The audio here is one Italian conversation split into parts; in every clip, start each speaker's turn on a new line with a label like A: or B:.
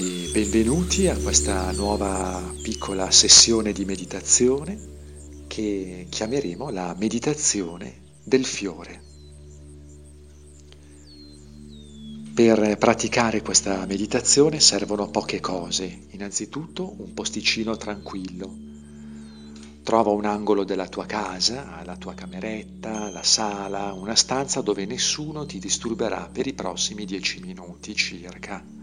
A: E benvenuti a questa nuova piccola sessione di meditazione che chiameremo la meditazione del fiore. Per praticare questa meditazione servono poche cose. Innanzitutto un posticino tranquillo. Trova un angolo della tua casa, la tua cameretta, la sala, una stanza dove nessuno ti disturberà per i prossimi dieci minuti circa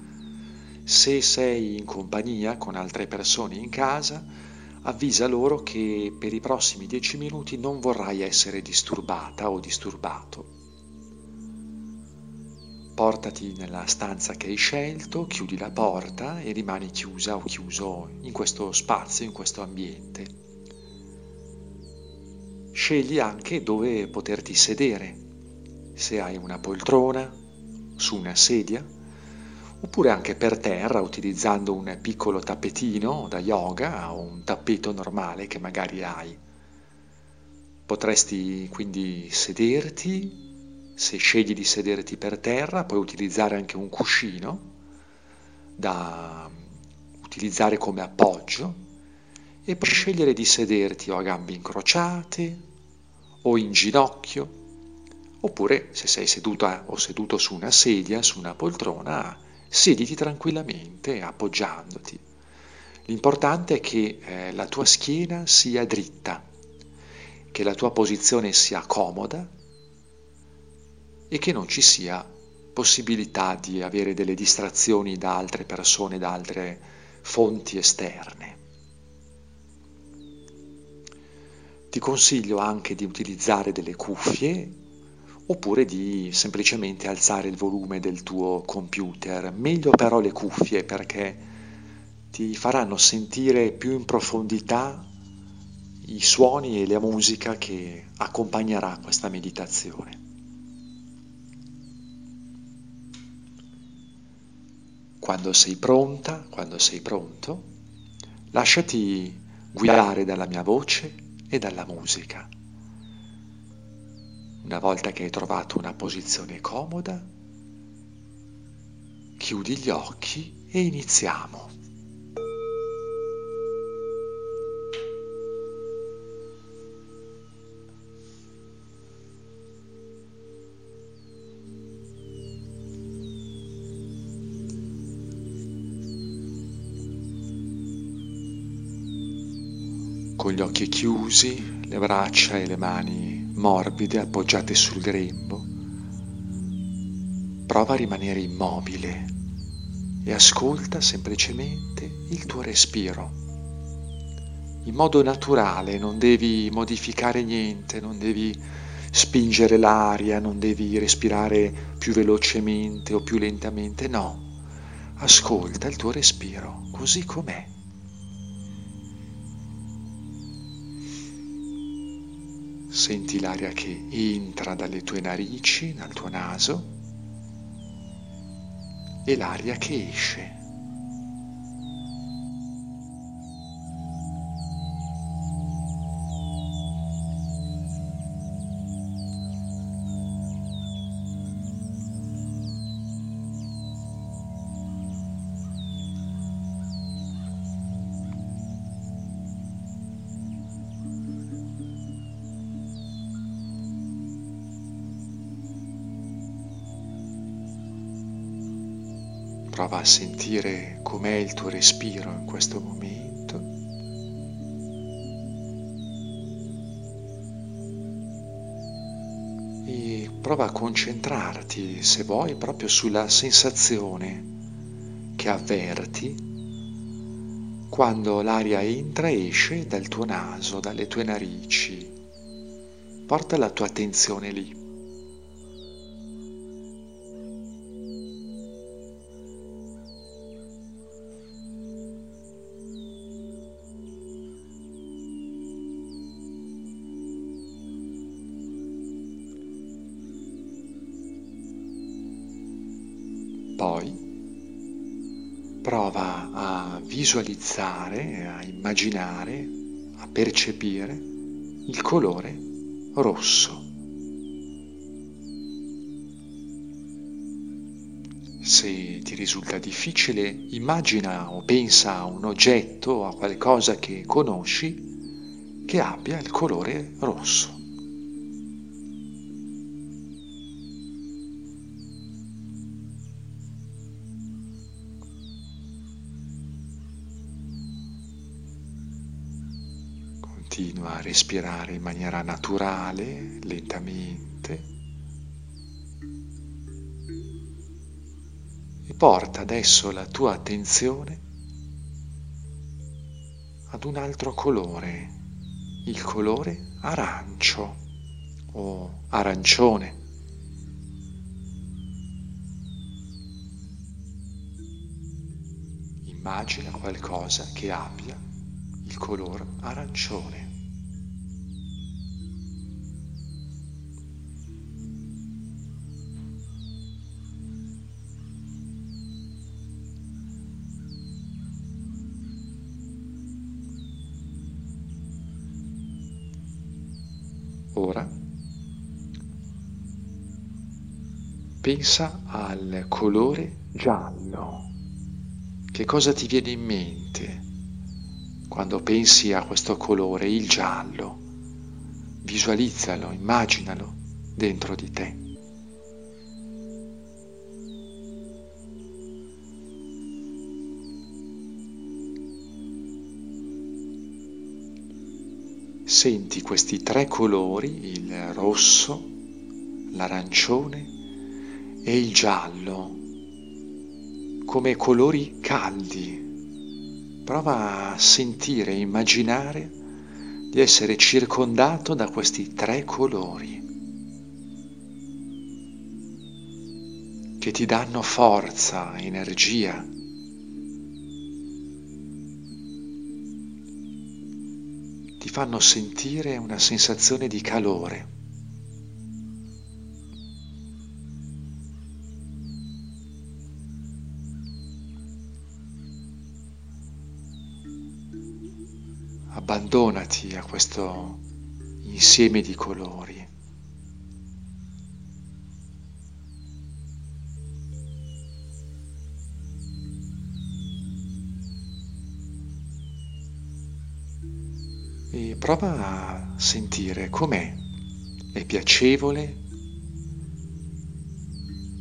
A: se sei in compagnia con altre persone in casa, avvisa loro che per i prossimi dieci minuti non vorrai essere disturbata o disturbato. Portati nella stanza che hai scelto, chiudi la porta e rimani chiusa o chiuso in questo spazio, in questo ambiente. Scegli anche dove poterti sedere, se hai una poltrona, su una sedia oppure anche per terra utilizzando un piccolo tappetino da yoga o un tappeto normale che magari hai. Potresti quindi sederti, se scegli di sederti per terra, puoi utilizzare anche un cuscino da utilizzare come appoggio e puoi scegliere di sederti o a gambe incrociate o in ginocchio oppure se sei seduta o seduto su una sedia, su una poltrona, Sediti tranquillamente appoggiandoti. L'importante è che eh, la tua schiena sia dritta, che la tua posizione sia comoda e che non ci sia possibilità di avere delle distrazioni da altre persone, da altre fonti esterne. Ti consiglio anche di utilizzare delle cuffie oppure di semplicemente alzare il volume del tuo computer. Meglio però le cuffie perché ti faranno sentire più in profondità i suoni e la musica che accompagnerà questa meditazione. Quando sei pronta, quando sei pronto, lasciati guidare dalla mia voce e dalla musica. Una volta che hai trovato una posizione comoda, chiudi gli occhi e iniziamo. Con gli occhi chiusi, le braccia e le mani morbide appoggiate sul grembo. Prova a rimanere immobile e ascolta semplicemente il tuo respiro. In modo naturale, non devi modificare niente, non devi spingere l'aria, non devi respirare più velocemente o più lentamente, no. Ascolta il tuo respiro così com'è. Senti l'aria che entra dalle tue narici, dal tuo naso e l'aria che esce. Prova a sentire com'è il tuo respiro in questo momento. E prova a concentrarti, se vuoi, proprio sulla sensazione che avverti quando l'aria entra e esce dal tuo naso, dalle tue narici. Porta la tua attenzione lì. Poi prova a visualizzare, a immaginare, a percepire il colore rosso. Se ti risulta difficile, immagina o pensa a un oggetto o a qualcosa che conosci che abbia il colore rosso. A respirare in maniera naturale, lentamente. porta adesso la tua attenzione ad un altro colore, il colore arancio o arancione. Immagina qualcosa che abbia il colore arancione. Ora pensa al colore giallo. Che cosa ti viene in mente quando pensi a questo colore, il giallo? Visualizzalo, immaginalo dentro di te. Senti questi tre colori, il rosso, l'arancione e il giallo, come colori caldi. Prova a sentire, immaginare di essere circondato da questi tre colori che ti danno forza, energia, fanno sentire una sensazione di calore. Abbandonati a questo insieme di colori. Prova a sentire com'è. È piacevole?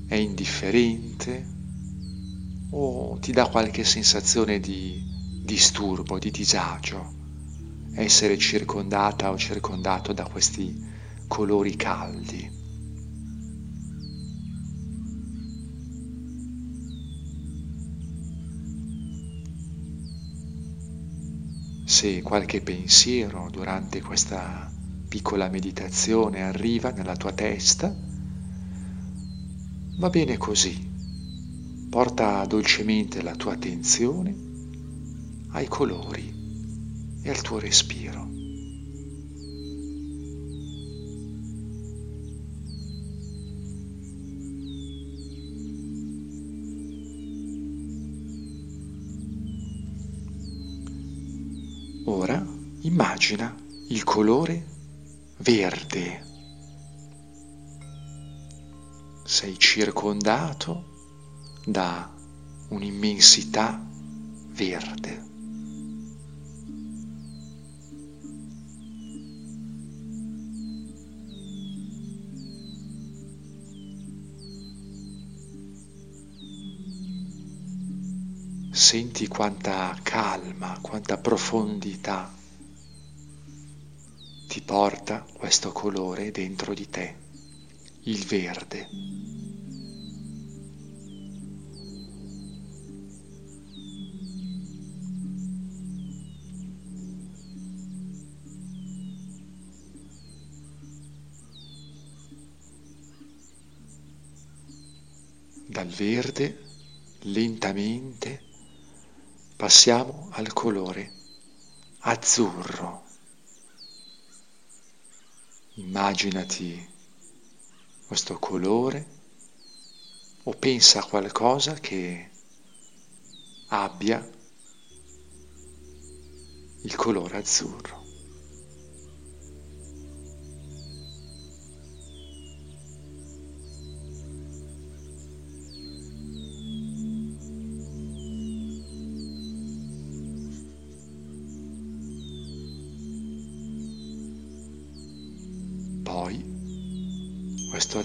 A: È indifferente? O ti dà qualche sensazione di disturbo, di disagio? Essere circondata o circondato da questi colori caldi. Se qualche pensiero durante questa piccola meditazione arriva nella tua testa, va bene così. Porta dolcemente la tua attenzione ai colori e al tuo respiro. Immagina il colore verde. Sei circondato da un'immensità verde. Senti quanta calma, quanta profondità ti porta questo colore dentro di te, il verde. Dal verde lentamente Passiamo al colore azzurro. Immaginati questo colore o pensa a qualcosa che abbia il colore azzurro.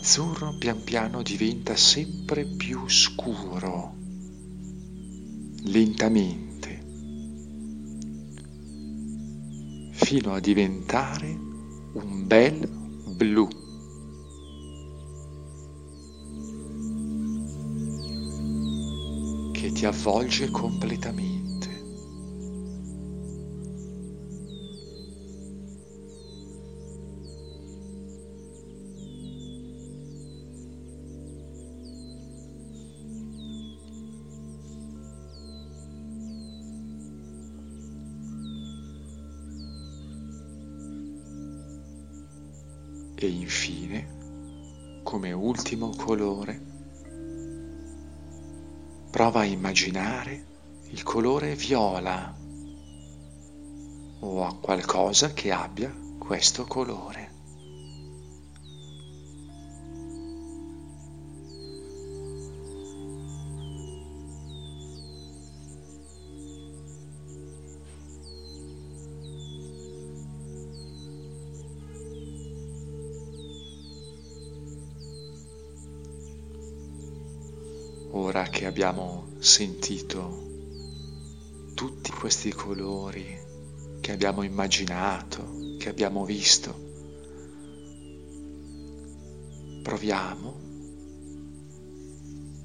A: Questo azzurro pian piano diventa sempre più scuro, lentamente, fino a diventare un bel blu. che ti avvolge completamente. E infine, come ultimo colore, prova a immaginare il colore viola o a qualcosa che abbia questo colore. Ora che abbiamo sentito tutti questi colori che abbiamo immaginato, che abbiamo visto, proviamo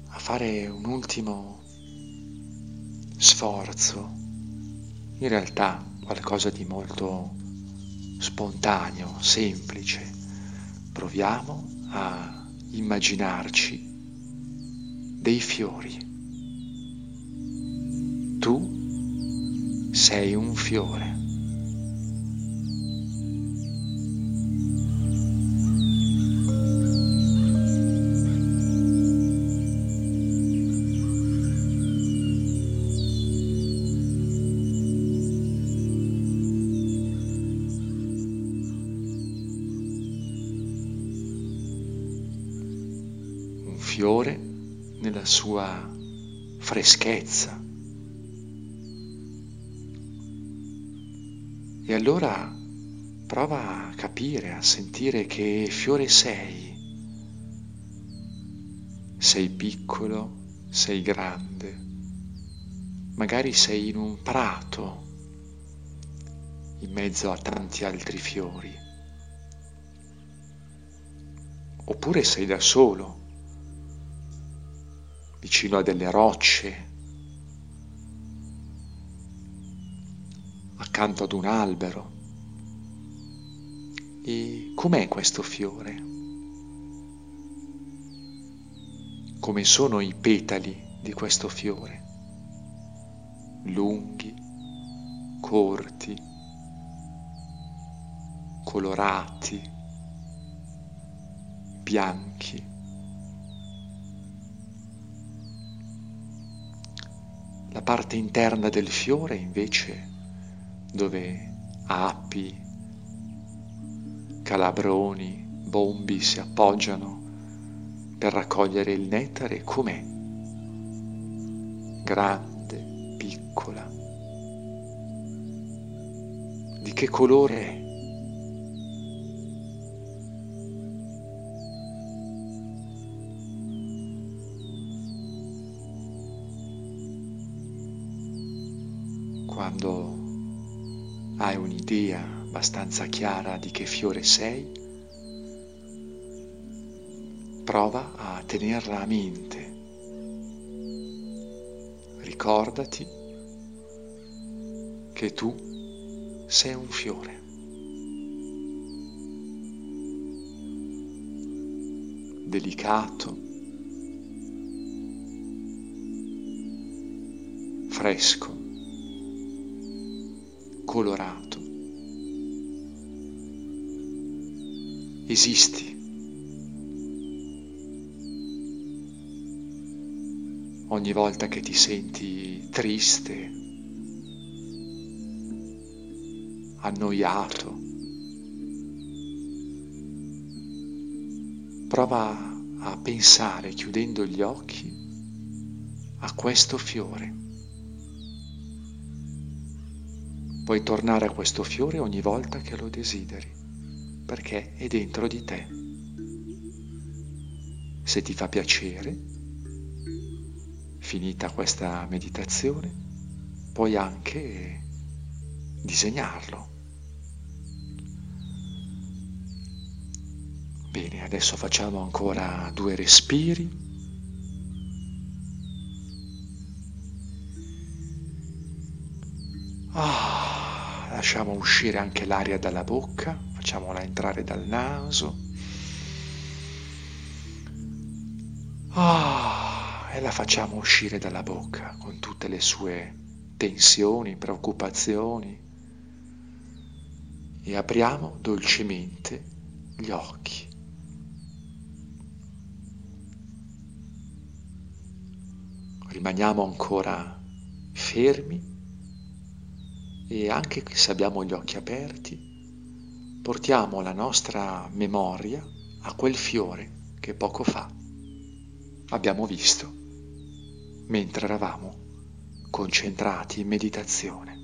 A: a fare un ultimo sforzo, in realtà qualcosa di molto spontaneo, semplice. Proviamo a immaginarci dei fiori. Tu sei un fiore. Sua freschezza. E allora prova a capire, a sentire che fiore sei. Sei piccolo, sei grande, magari sei in un prato in mezzo a tanti altri fiori. Oppure sei da solo vicino a delle rocce, accanto ad un albero. E com'è questo fiore? Come sono i petali di questo fiore? Lunghi, corti, colorati, bianchi. La parte interna del fiore invece, dove api, calabroni, bombi si appoggiano per raccogliere il nettare, com'è? Grande, piccola. Di che colore è? Quando hai un'idea abbastanza chiara di che fiore sei, prova a tenerla a mente. Ricordati che tu sei un fiore. Delicato, fresco colorato. Esisti. Ogni volta che ti senti triste, annoiato, prova a pensare chiudendo gli occhi a questo fiore. Puoi tornare a questo fiore ogni volta che lo desideri, perché è dentro di te. se ti fa piacere, finita questa meditazione, puoi anche disegnarlo. Bene, adesso facciamo ancora due respiri. Ah, lasciamo uscire anche l'aria dalla bocca, facciamola entrare dal naso. Ah, e la facciamo uscire dalla bocca con tutte le sue tensioni, preoccupazioni. E apriamo dolcemente gli occhi. Rimaniamo ancora fermi e anche se abbiamo gli occhi aperti, portiamo la nostra memoria a quel fiore che poco fa abbiamo visto mentre eravamo concentrati in meditazione.